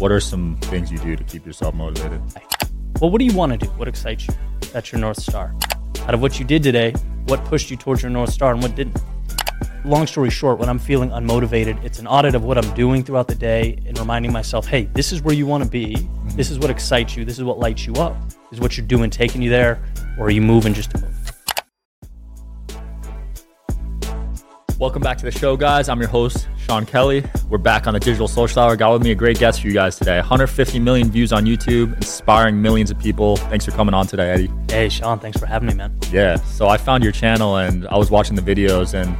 What are some things you do to keep yourself motivated? Well, what do you want to do? What excites you? That's your North Star. Out of what you did today, what pushed you towards your North Star and what didn't? Long story short, when I'm feeling unmotivated, it's an audit of what I'm doing throughout the day and reminding myself, hey, this is where you want to be. Mm-hmm. This is what excites you. This is what lights you up. This is what you're doing taking you there, or are you moving just to move? Welcome back to the show, guys. I'm your host, Sean Kelly. We're back on the Digital Social Hour. Got with me a great guest for you guys today. 150 million views on YouTube, inspiring millions of people. Thanks for coming on today, Eddie. Hey, Sean, thanks for having me, man. Yeah, so I found your channel and I was watching the videos, and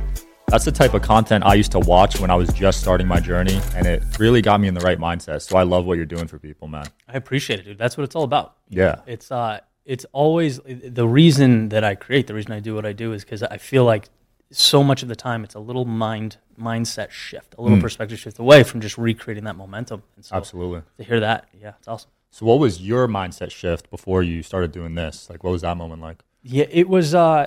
that's the type of content I used to watch when I was just starting my journey, and it really got me in the right mindset. So I love what you're doing for people, man. I appreciate it, dude. That's what it's all about. Yeah. It's uh it's always the reason that I create, the reason I do what I do is because I feel like so much of the time it's a little mind mindset shift, a little Mm. perspective shift away from just recreating that momentum. And so Absolutely. to hear that, yeah, it's awesome. So, what was your mindset shift before you started doing this? Like, what was that moment like? Yeah, it was. Uh,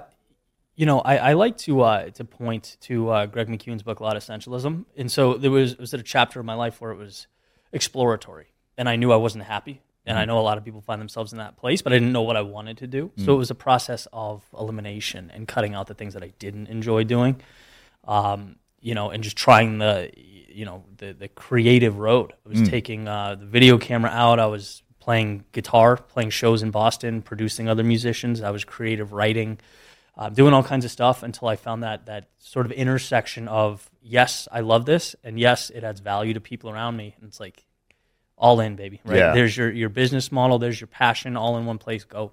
you know, I, I like to uh, to point to uh, Greg McKeown's book, A Lot Essentialism, and so there was was a chapter of my life where it was exploratory, and I knew I wasn't happy, and I know a lot of people find themselves in that place, but I didn't know what I wanted to do. So it was a process of elimination and cutting out the things that I didn't enjoy doing, um, you know, and just trying the you know the the creative road. I was taking uh, the video camera out. I was playing guitar, playing shows in Boston, producing other musicians. I was creative writing, uh, doing all kinds of stuff until I found that that sort of intersection of yes, I love this, and yes, it adds value to people around me. And it's like all in, baby. Right? Yeah. There's your your business model. There's your passion, all in one place. Go.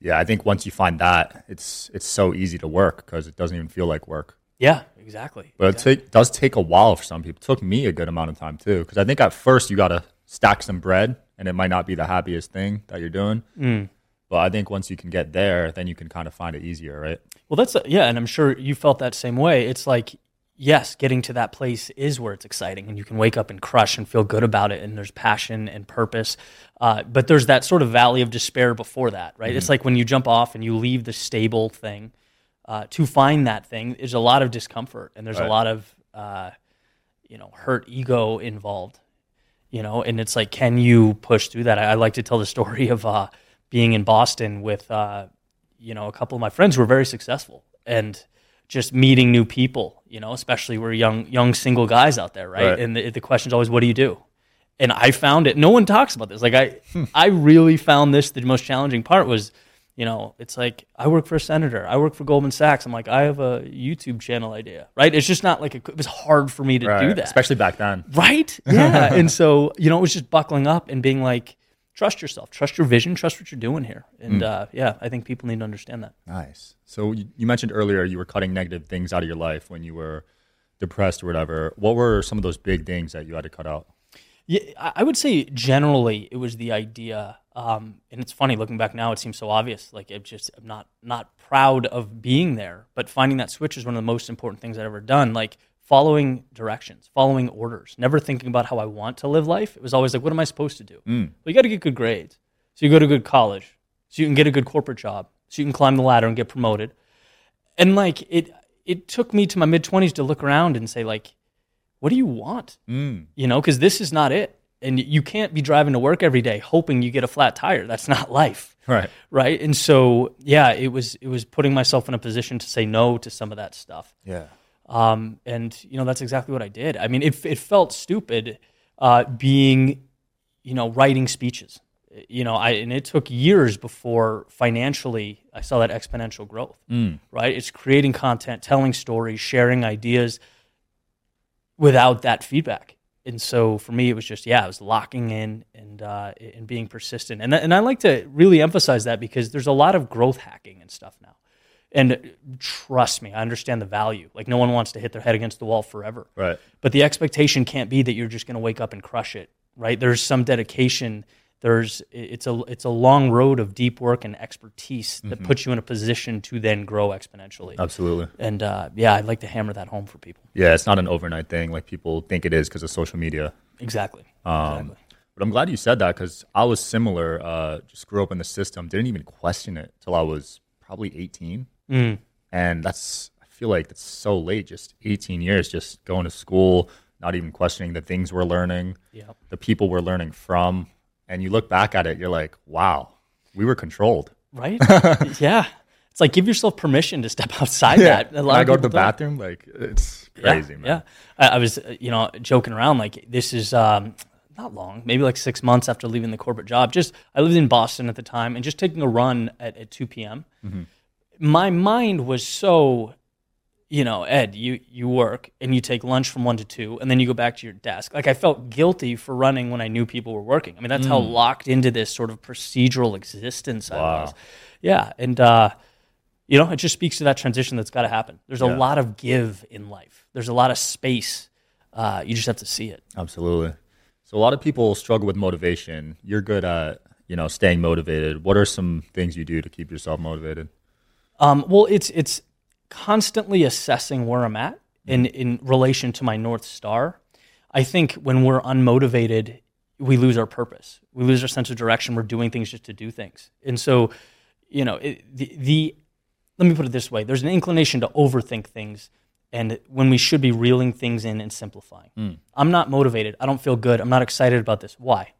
Yeah, I think once you find that, it's it's so easy to work because it doesn't even feel like work. Yeah, exactly. But it take, does take a while for some people. It took me a good amount of time too, because I think at first you got to stack some bread, and it might not be the happiest thing that you're doing. Mm. But I think once you can get there, then you can kind of find it easier, right? Well, that's yeah, and I'm sure you felt that same way. It's like yes, getting to that place is where it's exciting, and you can wake up and crush and feel good about it, and there's passion and purpose. Uh, but there's that sort of valley of despair before that, right? It's like when you jump off and you leave the stable thing uh, to find that thing. There's a lot of discomfort, and there's a lot of uh, you know hurt ego involved you know and it's like can you push through that i, I like to tell the story of uh, being in boston with uh, you know a couple of my friends who were very successful and just meeting new people you know especially we're young young single guys out there right, Right. and the, the question is always what do you do and i found it no one talks about this like i hmm. i really found this the most challenging part was you know it's like i work for a senator i work for goldman sachs i'm like i have a youtube channel idea right it's just not like a, it was hard for me to do Right. that especially back then. Right? Yeah. and so, you know, it was just buckling up and being like, trust yourself, trust your vision, trust what you're doing here. And uh, yeah, I think people need to understand that. Nice. So you, you mentioned earlier you were cutting negative things out of your life when you were depressed or whatever. What were some of those big things that you had to cut out? Yeah, I would say generally it was the idea, um, and it's funny looking back now. It seems so obvious. Like it just I'm not not proud of being there, but finding that switch is one of the most important things I've ever done. Like following directions, following orders, never thinking about how I want to live life. It was always like, what am I supposed to do? Well, you got to get good grades, so you go to good college, so you can get a good corporate job, so you can climb the ladder and get promoted. And like it, it took me to my mid twenties to look around and say like, what do you want? Mm. you know, because this is not it. And you can't be driving to work every day hoping you get a flat tire. That's not life, Right. right? And so, yeah, it was it was putting myself in a position to say no to some of that stuff. Yeah. Um, and you know, that's exactly what I did. I mean, it it felt stupid uh, being, you know, writing speeches. You know, I and it took years before financially I saw that exponential growth. Right? It's creating content, telling stories, sharing ideas without that feedback. And so for me, it was just yeah, I was locking in and uh, and being persistent. And and I like to really emphasize that because there's a lot of growth hacking and stuff now. And trust me, I understand the value. Like no one wants to hit their head against the wall forever. Right. But the expectation can't be that you're just going to wake up and crush it right? There's some dedication. There's it's a it's a long road of deep work and expertise that Mm-hmm. puts you in a position to then grow exponentially. Absolutely. And uh, yeah, I'd like to hammer that home for people. Yeah, it's not an overnight thing like people think it is because of social media. Exactly. Um, exactly. But I'm glad you said that because I was similar. Uh, just grew up in the system, didn't even question it till I was probably 18, Mm. and that's I feel like that's so late. Just 18 years, just going to school, not even questioning the things we're learning, Yeah. the people we're learning from, and you look back at it, you're like, wow, we were controlled. Right? yeah. It's like give yourself permission to step outside that. A When lot I go to the don't. bathroom, like it's Yeah, crazy, man. Yeah, I, I was, you know, joking around like this is um, not long, maybe like six months after leaving the corporate job. Just I lived in Boston at the time, and just taking a run at, at two p.m. Mm-hmm. My mind was so, you know, Ed, you you work and you take lunch from one to two, and then you go back to your desk. Like I felt guilty for running when I knew people were working. I mean, that's how locked into this sort of procedural existence I Mm. Was. Yeah, and. uh you know, it just speaks to that transition that's got to happen. There's a lot of give in life. There's a lot of space. Uh, you just have to see it. Absolutely. So a lot of people struggle with motivation. You're good at, you know, staying motivated. What are some things you do to keep yourself motivated? Um, well, it's it's constantly assessing where I'm at in in relation to my north star. I think when we're unmotivated, we lose our purpose. We lose our sense of direction. We're doing things just to do things, and so, you know, it, the, the let me put it this way: there's an inclination to overthink things, and when we should be reeling things in and simplifying. I'm not motivated. I don't feel good. I'm not excited about this. Why?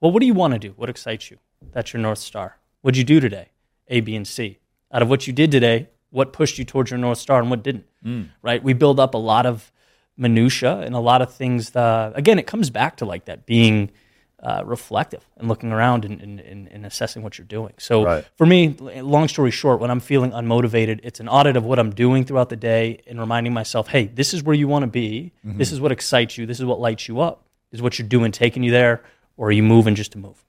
Well, what do you want to do? What excites you? That's your north star. What'd you do today? A, B, and C. Out of what you did today, what pushed you towards your north star and what didn't? Right? We build up a lot of minutia and a lot of things. That, again, it comes back to like that being uh, reflective and looking around and, and, and, assessing what you're doing. So Right. for me, long story short, when I'm feeling unmotivated, it's an audit of what I'm doing throughout the day and reminding myself, hey, this is where you want to be. This is what excites you. This is what lights you up. Is what you're doing taking you there, or are you moving just to move?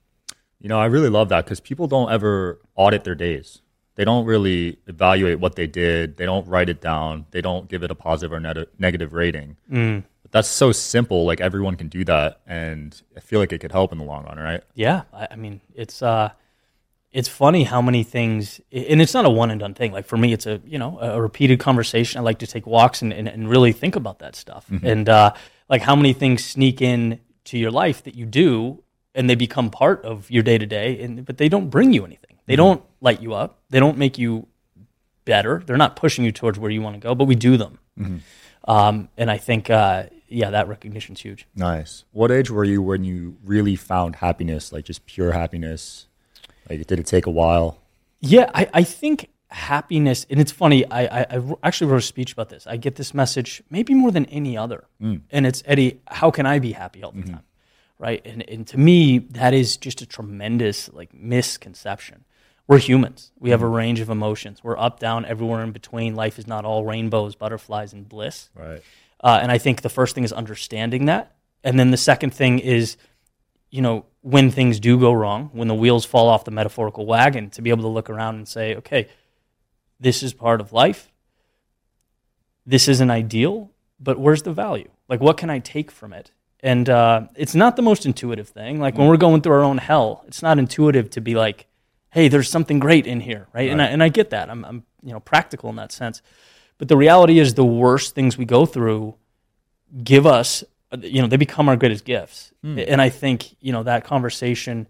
You know, I really love that because people don't ever audit their days. They don't really evaluate what they did. They don't write it down. They don't give it a positive or neg- negative rating. But that's so simple. Like everyone can do that, and I feel like it could help in the long run, right? Yeah, I, I mean, it's uh, it's funny how many things, and it's not a one and done thing. Like for me, it's a you know a repeated conversation. I like to take walks and, and, and really think about that stuff, and uh, like how many things sneak in to your life that you do, and they become part of your day to day, and but they don't bring you anything. They don't light you up. They don't make you better. They're not pushing you towards where you want to go, but we do them. Um, and I think, uh, yeah, that recognition's huge. Nice. What age were you when you really found happiness, like just pure happiness? Like, did it take a while? Yeah, I, I think happiness, and it's funny. I, I, I actually wrote a speech about this. I get this message maybe more than any other, and it's Eddie. How can I be happy all the time? Right, and and to me, that is just a tremendous like misconception. We're humans. We have a range of emotions. We're up, down, everywhere in between. Life is not all rainbows, butterflies, and bliss. Right. Uh, and I think the first thing is understanding that. And then the second thing is, you know, when things do go wrong, when the wheels fall off the metaphorical wagon, to be able to look around and say, okay, this is part of life. This isn't ideal, but where's the value? Like, what can I take from it? And uh, it's not the most intuitive thing. Like, when we're going through our own hell, it's not intuitive to be like, hey, there's something great in here, right? And, I, and I get that. I'm, I'm, you know, practical in that sense. But the reality is, the worst things we go through give us, you know, they become our greatest gifts. Hmm. And I think, you know, that conversation,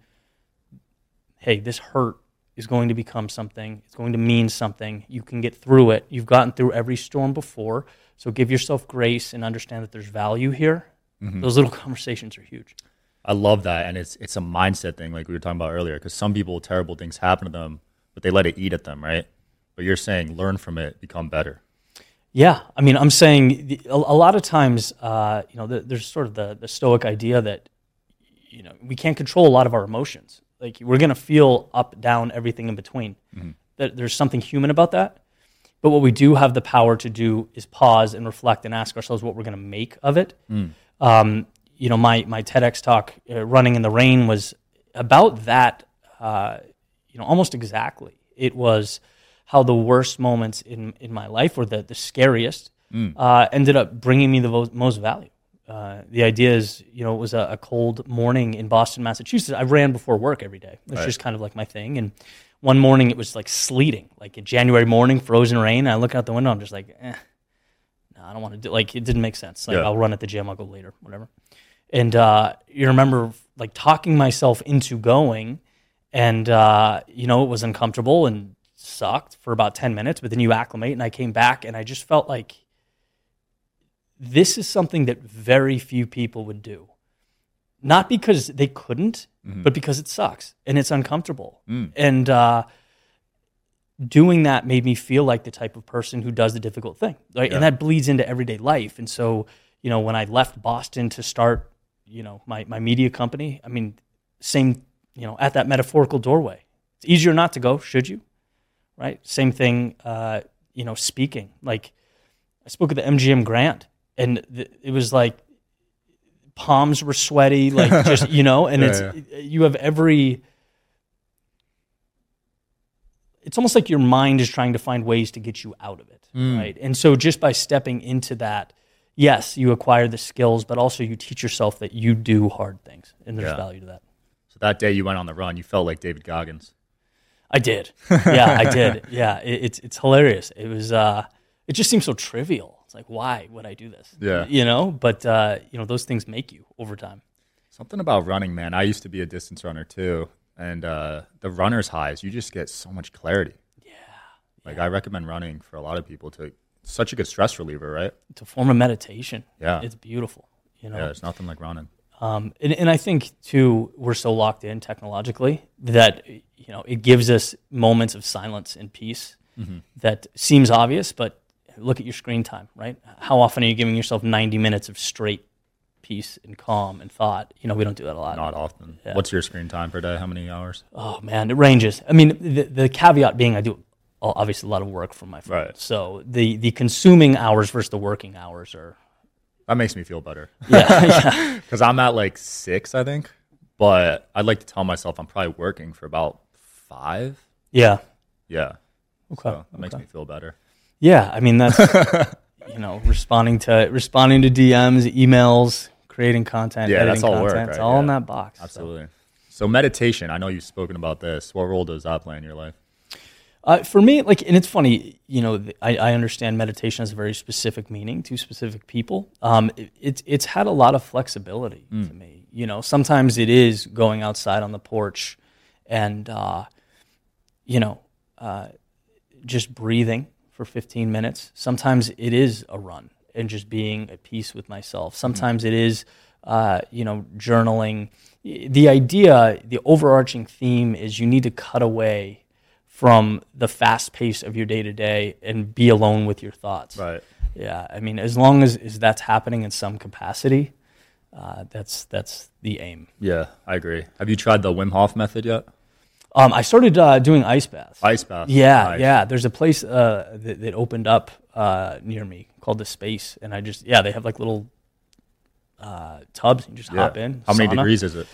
hey, this hurt is going to become something. It's going to mean something. You can get through it. You've gotten through every storm before. So give yourself grace and understand that there's value here. Mm-hmm. Those little conversations are huge. I love that, and it's it's a mindset thing, like we were talking about earlier. Because some people, terrible things happen to them, but they let it eat at them, right? But you're saying learn from it, become better. Yeah, I mean, I'm saying the, a, a lot of times, uh, you know, the, there's sort of the, the stoic idea that, you know, we can't control a lot of our emotions. Like we're gonna feel up, down, everything in between. That there's something human about that. But what we do have the power to do is pause and reflect and ask ourselves what we're gonna make of it. Um, you know, my my TEDx talk, uh, running in the rain, was about that. Uh, you know, almost exactly. It was how the worst moments in in my life, or the the scariest, uh, ended up bringing me the vo- most value. Uh, the idea is, you know, it was a, a, cold morning in Boston, Massachusetts. I ran before work every day. It's right. just kind of like my thing. And one morning it was like sleeting, like a January morning, frozen rain. I look out the window, I'm just like, eh, no, I don't want to do. Like it didn't make sense. Like yeah. I'll run at the gym, I'll go later, whatever. And uh, you remember like talking myself into going, and uh, you know it was uncomfortable and sucked for about ten minutes, but then you acclimate, and I came back, and I just felt like this is something that very few people would do. Not because they couldn't, mm-hmm. but because it sucks and it's uncomfortable. Mm. And uh, doing that made me feel like the type of person who does the difficult thing. Right? Yeah. And that bleeds into everyday life. And so, you know, when I left Boston to start, you know, my, my media company, I mean, same, you know, at that metaphorical doorway. It's easier not to go, should you? Right? Same thing, uh, you know, speaking. Like, I spoke at the MGM Grand and th- it was like palms were sweaty, like just you know, and yeah, it's yeah. you have every. It's almost like your mind is trying to find ways to get you out of it, mm. right? And so just by stepping into that, yes, you acquire the skills, but also you teach yourself that you do hard things, and there's yeah. value to that. So that day you went on the run, you felt like David Goggins. I did. Yeah, I did. Yeah, it, it's it's hilarious. It was. uh It just seems so trivial it's like, why would I do this? Yeah. You know, but, uh, you know, those things make you over time. Something about running, man. I used to be a distance runner too. And uh, the runner's highs, you just get so much clarity. Yeah. Like, yeah. I recommend running for a lot of people to, such a good stress reliever, right? It's a form of meditation. Yeah. It's beautiful. You know? Yeah, there's nothing like running. Um, and, and I think too, we're so locked in technologically that you know it gives us moments of silence and peace mm-hmm. that seems obvious, but look at your screen time, right? How often are you giving yourself 90 minutes of straight peace and calm and thought? You know, we don't do that a lot. Not often. Yeah. What's your screen time per day? How many hours? Oh man, it ranges. I mean, the, the caveat being I do obviously a lot of work from my phone. Right. So the the consuming hours versus the working hours are. That makes me feel better. Yeah. Because I'm at like six, I think. But I'd like to tell myself I'm probably working for about five. Yeah. Yeah. Okay. So that okay. makes me feel better. Yeah, I mean that's you know responding to responding to DMs, emails, creating content, yeah, that's all content. work. Right? It's all yeah. in that box. Absolutely. So. so. meditation. I know you've spoken about this. What role does that play in your life? Uh, for me, like, and it's funny, you know, I, I, understand meditation has a very specific meaning to specific people. Um, it, it's it's had a lot of flexibility mm. to me. You know, sometimes it is going outside on the porch, and uh, you know, uh, just breathing for 15 minutes. Sometimes it is a run and just being at peace with myself. Sometimes it is, uh, you know, journaling. The idea, the overarching theme is you need to cut away from the fast pace of your day to day and be alone with your thoughts. Right. Yeah. I mean, as long as, as that's happening in some capacity, uh, that's that's the aim. Yeah, I agree. Have you tried the Wim Hof method yet? Um, I started uh, doing ice baths. Ice baths. Yeah, nice. yeah. There's a place uh, that, that, opened up uh, near me called the Space, and I just yeah, they have like little uh, tubs. You just yeah. hop in. How sauna. many degrees is it?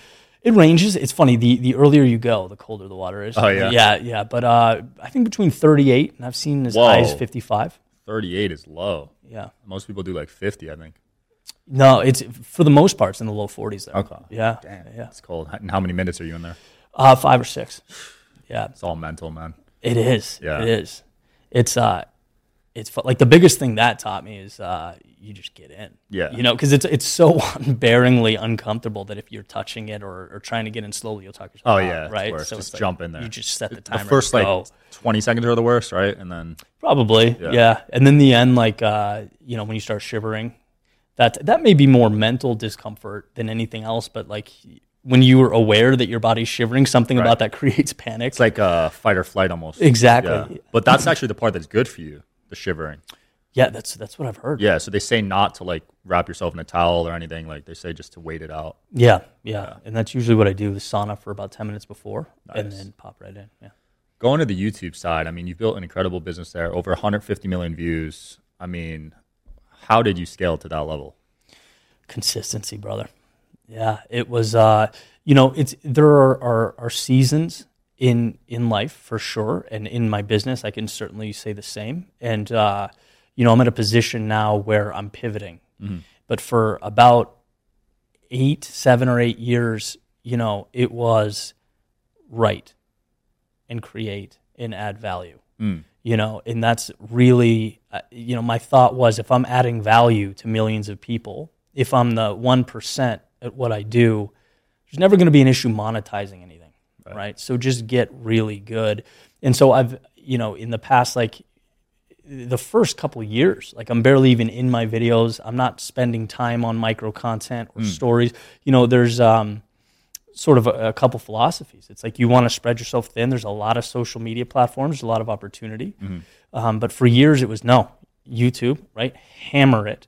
It ranges. It's funny. The the earlier you go, the colder the water is. Oh yeah. Yeah, yeah. But uh, I think between 38 and I've seen as Whoa. high as 55. 38 is low. Yeah. Most people do like 50, I think. No, it's for the most part it's in the low 40s there. Okay. Yeah. Damn. Yeah. It's cold. And how many minutes are you in there? Uh, five or six. Yeah, it's all mental, man. It is. Yeah, it is. It's uh, it's like the biggest thing that taught me is uh, you just get in. Yeah, you know, because it's it's so unbearingly uncomfortable that if you're touching it or, or trying to get in slowly, you'll talk yourself. Oh out, yeah, right. So just jump like, in there. You just set the timer. The first like twenty seconds are the worst, right? And then probably yeah. yeah. and then the end, like uh, you know, when you start shivering, that that may be more mental discomfort than anything else, but like when you are aware that your body's shivering, something right. about that creates panic. It's like a fight or flight almost. Exactly. Yeah. But that's actually the part that's good for you, the shivering. Yeah, that's that's what I've heard. Yeah, so they say not to like wrap yourself in a towel or anything. Like they say just to wait it out. Yeah, yeah, yeah. and that's usually what I do: the sauna for about ten minutes before, nice. and then pop right in. Yeah. Going to the YouTube side, I mean, you've built an incredible business there, over 150 million views. I mean, how did you scale to that level? Consistency, brother. Yeah, it was. Uh, you know, it's there are, are, are seasons in in life for sure, and in my business, I can certainly say the same. And uh, you know, I'm at a position now where I'm pivoting, mm-hmm. But for about eight, seven or eight years, you know, it was write and create and add value. You know, and that's really, uh, you know, my thought was if I'm adding value to millions of people, if I'm the 1% at what I do, there's never going to be an issue monetizing anything, right. So just get really good. And so I've, you know, in the past, like the first couple of years, like I'm barely even in my videos. I'm not spending time on micro content or stories. You know, there's um, sort of a, a couple philosophies. It's like you want to spread yourself thin. There's a lot of social media platforms, a lot of opportunity. Um, but for years, it was no YouTube, right? Hammer it.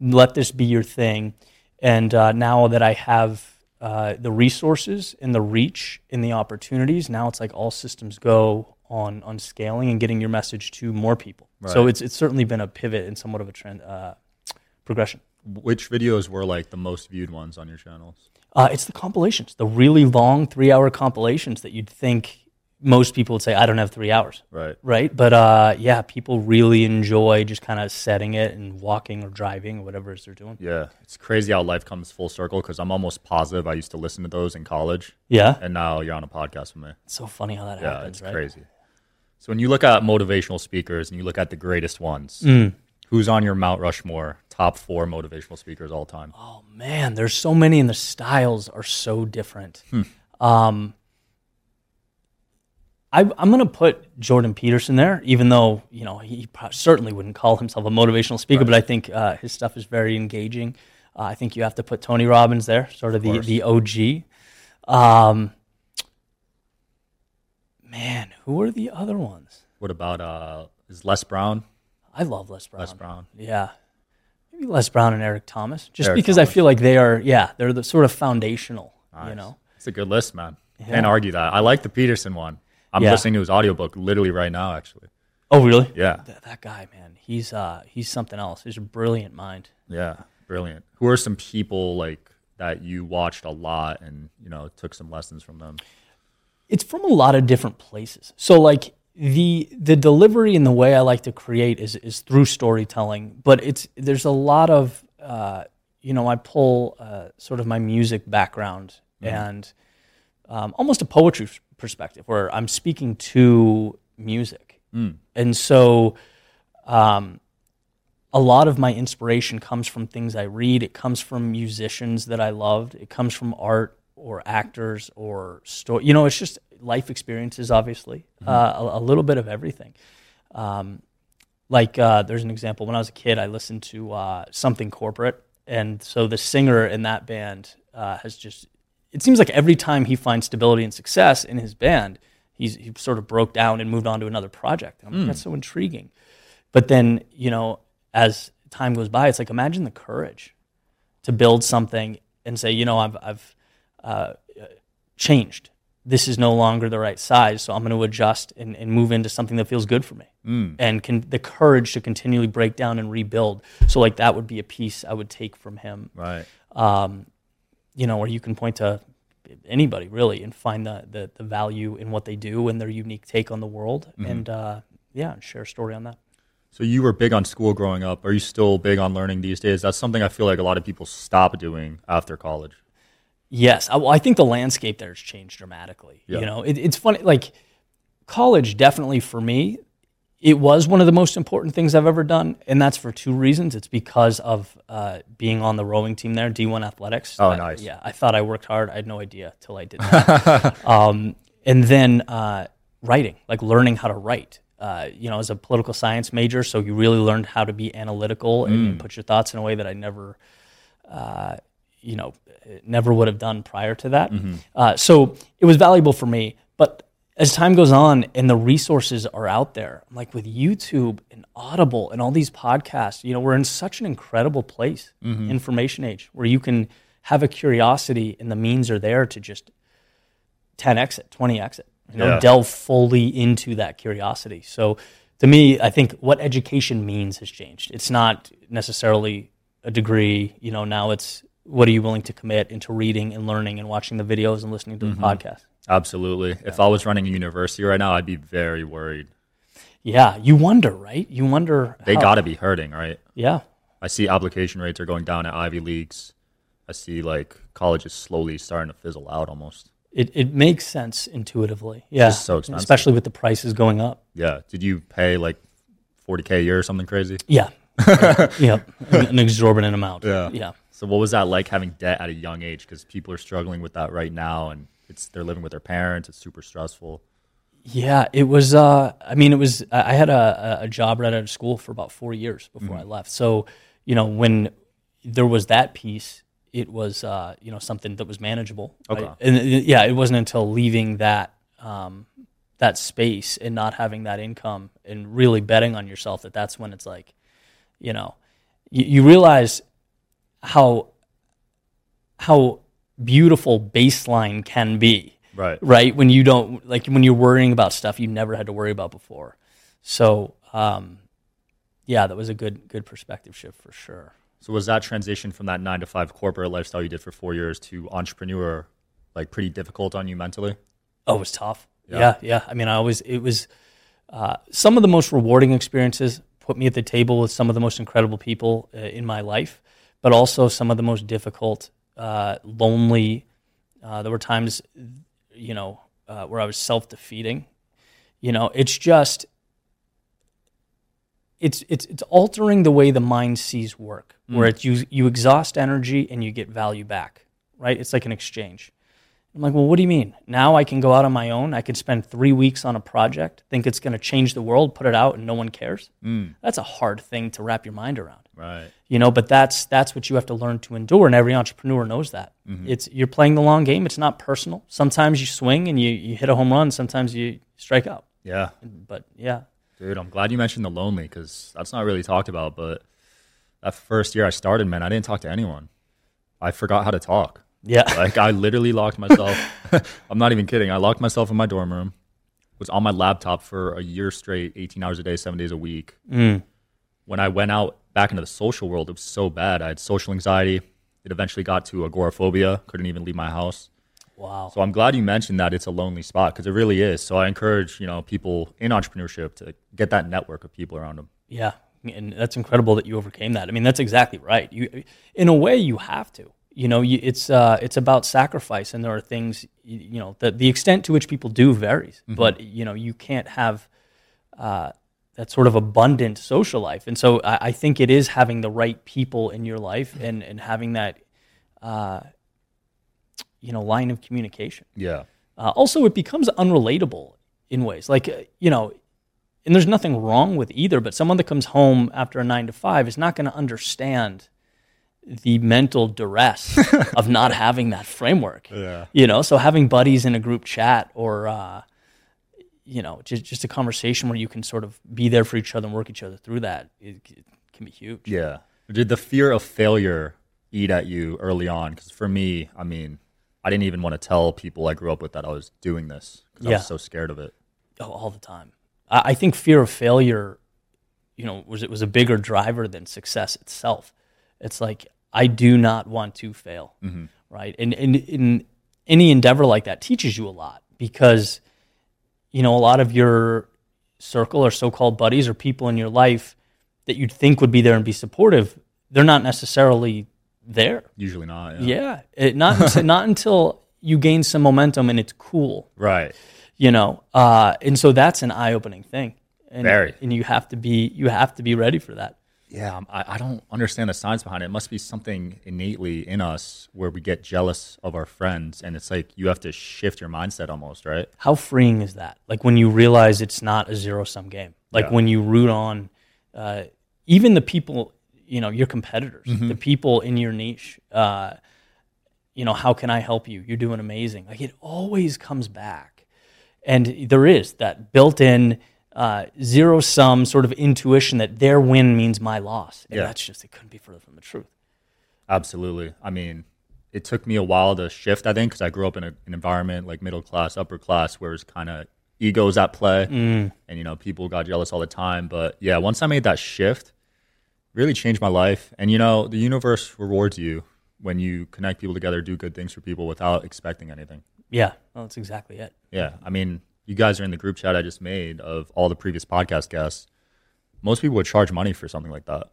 Let this be your thing. And uh, now that I have uh, the resources and the reach and the opportunities, now it's like all systems go on on scaling and getting your message to more people. So it's it's certainly been a pivot and somewhat of a trend uh, progression. Which videos were like the most viewed ones on your channels? Uh, it's the compilations, the really long three hour compilations that you'd think most people would say, I don't have three hours. Right. Right. But uh, yeah, people really enjoy just kind of setting it and walking or driving or whatever it is they're doing. Yeah, it's crazy how life comes full circle because I'm almost positive I used to listen to those in college, Yeah. and now you're on a podcast with me. It's so funny how that happens. Yeah, happens, it's right? crazy. So when you look at motivational speakers and you look at the greatest ones, Mm. who's on your Mount Rushmore top four motivational speakers all time? Oh man, there's so many, and the styles are so different. Hmm. Um, I, I'm going to put Jordan Peterson there, even though you know he certainly wouldn't call himself a motivational speaker, but I think uh, his stuff is very engaging. Uh, I think you have to put Tony Robbins there, sort of, the course. the OG. Um, man, who are the other ones? What about uh, is Les Brown? I love Les Brown. Les Brown. Yeah. Maybe Les Brown and Eric Thomas, just Eric because I feel like they are, yeah, they're the sort of foundational, you know. it's a good list, man. Yeah. Can't argue that. I like the Peterson one. I'm Yeah. listening to his audiobook literally right now, actually. Oh, really? Yeah, Th- that guy, man, he's uh, he's something else. He's a brilliant mind. yeah, brilliant. Who are some people like that you watched a lot and you know took some lessons from them? It's from a lot of different places. So, like the the delivery and the way I like to create is is through storytelling. But it's there's a lot of uh, you know I pull uh, sort of my music background and um, almost a poetry s- perspective where I'm speaking to music, and so um, a lot of my inspiration comes from things I read. It comes from musicians that I loved. It comes from art or actors or story. You know, it's just life experiences, obviously, uh, a, a little bit of everything. Um, like uh, there's an example when I was a kid, I listened to uh, Something Corporate, and so the singer in that band uh, has just. It seems like every time he finds stability and success in his band, he's he sort of broke down and moved on to another project. I'm like, hmm. that's so intriguing. But then, you know, as time goes by, it's like imagine the courage to build something and say, you know, I've, I've uh, changed. This is no longer the right size, so I'm going to adjust and, and move into something that feels good for me. Hmm. And can, the courage to continually break down and rebuild. So, like, that would be a piece I would take from him Right. Um, you know, or you can point to anybody really and find the, the, the value in what they do and their unique take on the world and uh, yeah share a story on that So you were big on school growing up. Are you still big on learning these days? That's something I feel like a lot of people stop doing after college. yes I, well, I think the landscape there has changed dramatically Yeah. you know it, it's funny like college definitely for me it was one of the most important things I've ever done, and that's for two reasons. It's because of uh, being on the rowing team there, D1 Athletics. Oh, I- nice. yeah, I thought I worked hard. I had no idea till I did that. um, and then uh, writing, like learning how to write. Uh, you know, as a political science major, so you really learned how to be analytical and, Mm. and put your thoughts in a way that I never uh, you know, never would have done prior to that. Mm-hmm. Uh, so it was valuable for me. But as time goes on and the resources are out there, like with YouTube and Audible and all these podcasts, you know, we're in such an incredible place, Mm-hmm. information age, where you can have a curiosity and the means are there to just 10 exit, 20 exit, you know, Yeah. delve fully into that curiosity. So to me, I think what education means has changed. It's not necessarily a degree, you know, now it's what are you willing to commit into reading and learning and watching the videos and listening to Mm-hmm. the podcast. Absolutely. If I was running a university right now, I'd be very worried. Yeah, you wonder, right? You wonder They got to be hurting, right? Yeah. I see application rates are going down at Ivy Leagues. I see like colleges slowly starting to fizzle out almost. It it makes sense intuitively. Yeah, just so expensive. especially with the prices going up. Yeah. Did you pay like 40k a year or something crazy? Yeah, yeah, an exorbitant amount. Yeah. yeah. So what was that like having debt at a young age? Because people are struggling with that right now, and it's they're living with their parents. It's super stressful. Yeah, it was. Uh, I mean, it was. I had a, a job right out of school for about four years before Mm-hmm. I left. So, you know, when there was that piece, it was uh, you know something that was manageable. right? Okay. And it- yeah, it wasn't until leaving that um, that space and not having that income and really betting on yourself that that's when it's like, you know, you, you realize how how beautiful baseline can be Right. right? When you don't like when you're worrying about stuff you never had to worry about before. So, um, yeah, that was a good good perspective shift for sure. So was that transition from that nine to five corporate lifestyle you did for four years to entrepreneur like pretty difficult on you mentally? Oh, it was tough. Yeah. Yeah, yeah. I mean, I always it was uh, some of the most rewarding experiences. Put me at the table with some of the most incredible people uh, in my life, but also some of the most difficult, uh, lonely. Uh, there were times, you know, uh, where I was self defeating. You know, it's just it's it's it's altering the way the mind sees work, where it's you you exhaust energy and you get value back. Right? It's like an exchange. I'm like, well, what do you mean? Now I can go out on my own. I can spend three weeks on a project, think it's going to change the world, put it out, and no one cares. Mm. That's a hard thing to wrap your mind around, Right. you know. But that's that's what you have to learn to endure, and every entrepreneur knows that. Mm-hmm. It's you're playing the long game. It's not personal. Sometimes you swing and you you hit a home run. Sometimes you strike out. Yeah. But yeah, Dude, I'm glad you mentioned the lonely because that's not really talked about. But that first year I started, man, I didn't talk to anyone. I forgot how to talk. Yeah, Like I literally locked myself. I'm not even kidding. I locked myself in my dorm room. Was on my laptop for a year straight, 18 hours a day, seven days a week. Mm. When I went out back into the social world, it was so bad. I had social anxiety. It eventually got to agoraphobia. Couldn't even leave my house. wow. So I'm glad you mentioned that it's a lonely spot because it really is. So I encourage you know people in entrepreneurship to get that network of people around them. Yeah, and that's incredible that you overcame that. I mean, that's exactly right. You, in a way, you have to. You know, you, it's uh, it's about sacrifice, and there are things. You, you know, the the extent to which people do varies, but you know, you can't have uh, that sort of abundant social life. And so, I, I think it is having the right people in your life, and and having that, uh, you know, line of communication. Yeah. Uh, also, it becomes unrelatable in ways like uh, you know, and there's nothing wrong with either. But someone that comes home after a nine to five is not going to understand the mental duress of not having that framework. Yeah. You know, so having buddies in a group chat or uh, you know, just just a conversation where you can sort of be there for each other and work each other through that it, it can be huge. Yeah. Did the fear of failure eat at you early on? Because for me, I mean, I didn't even want to tell people I grew up with that I was doing this because I was so scared of it. Oh, all the time. I, I think fear of failure, you know, was it was a bigger driver than success itself. It's like I do not want to fail, right? And and in any endeavor like that teaches you a lot because, you know, a lot of your circle or so-called buddies or people in your life that you'd think would be there and be supportive, they're not necessarily there. Usually not. Yeah, it, not until, not until you gain some momentum and it's cool Right. you know uh, and so that's an eye-opening thing and, Very. and you have to be you have to be ready for that Yeah. I'm- I, I don't understand the science behind it. It must be something innately in us where we get jealous of our friends. And it's like you have to shift your mindset almost, right? how freeing is that like when you realize it's not a zero-sum game like Yeah. when you root on uh, even the people you know your competitors Mm-hmm. the people in your niche uh, you know how can i help you you're doing amazing like it always comes back and there is that built-in uh, zero sum sort of intuition that their win means my loss and Yeah. that's just it couldn't be further from the truth Absolutely. I mean, it took me a while to shift, I think, because I grew up in a, an environment like middle class, upper class, where it's kind of egos at play, and you know people got jealous all the time. But yeah, once I made that shift, really changed my life. And you know, the universe rewards you when you connect people together, do good things for people without expecting anything. Yeah, well, that's exactly it. Yeah, I mean, you guys are in the group chat I just made of all the previous podcast guests. Most people would charge money for something like that.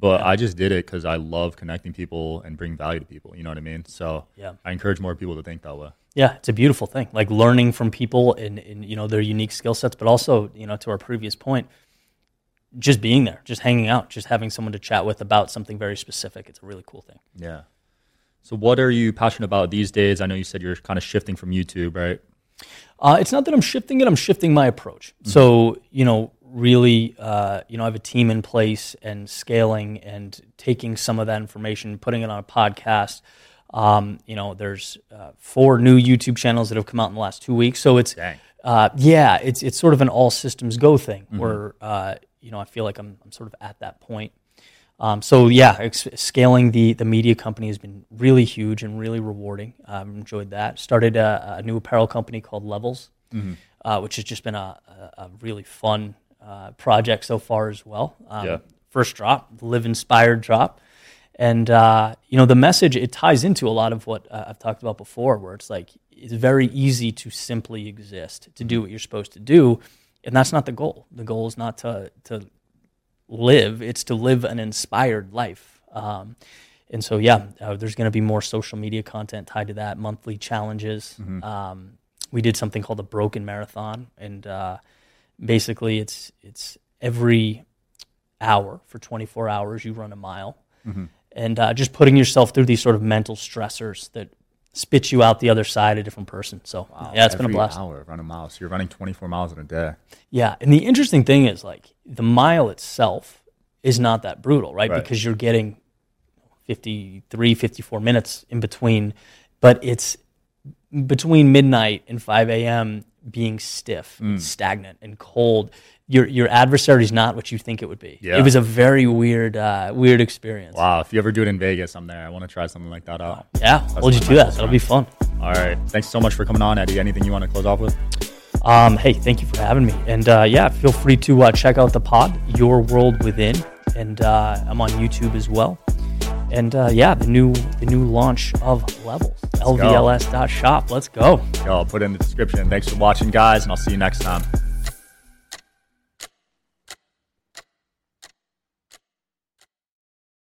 But I just did it because I love connecting people and bring value to people. You know what I mean? So Yeah. I encourage more people to think that way. Yeah, it's a beautiful thing. Like learning from people and, and you know their unique skill sets, but also you know to our previous point, just being there, just hanging out, just having someone to chat with about something very specific. It's a really cool thing. Yeah. So what are you passionate about these days? I know you said you're kind of shifting from YouTube, right? Uh, it's not that I'm shifting it; I'm shifting my approach. So you know, really, uh, you know, I have a team in place and scaling and taking some of that information, putting it on a podcast. Um, you know, there's uh, four new YouTube channels that have come out in the last two weeks. So it's uh, yeah, it's it's sort of an all systems go thing where uh, you know I feel like I'm I'm sort of at that point. Um, so yeah, ex- scaling the the media company has been really huge and really rewarding. I've enjoyed that. Started a, a new apparel company called Levels, uh, which has just been a, a, a really fun uh, project so far as well. Um, Yeah. First drop, live inspired drop, and uh, you know the message it ties into a lot of what uh, I've talked about before, where it's like it's very easy to simply exist, to do what you're supposed to do, and that's not the goal. The goal is not to to live; it's to live an inspired life. Um, and so, yeah, uh, there's going to be more social media content tied to that, monthly challenges. Um, we did something called the Broken Marathon, and uh, basically, it's it's every hour for 24 hours you run a mile, and uh, just putting yourself through these sort of mental stressors that spit you out the other side a different person. So yeah, it's been a blast. Hour run a mile. So you're running 24 miles in a day. Yeah, and the interesting thing is like the mile itself is not that brutal, right? Right. Because you're getting 53, 54 minutes in between, but it's between midnight and 5 a.m. being stiff, Mm. and stagnant, and cold. Your your adversary is not what you think it would be. Yeah. It was a very weird uh, weird experience. Wow. If you ever do it in Vegas, I'm there. I want to try something like that out. Yeah, we'll just my do that. That'll be fun. All right. Thanks so much for coming on, Eddie. Anything you want to close off with? Um, hey, thank you for having me. And uh, yeah, feel free to uh, check out the pod, Your World Within, and uh, I'm on YouTube as well. And uh, yeah, the new the new launch of Levels, lvls.shop. Let's go. Yo, I'll put it in the description. Thanks for watching, guys, and I'll see you next time.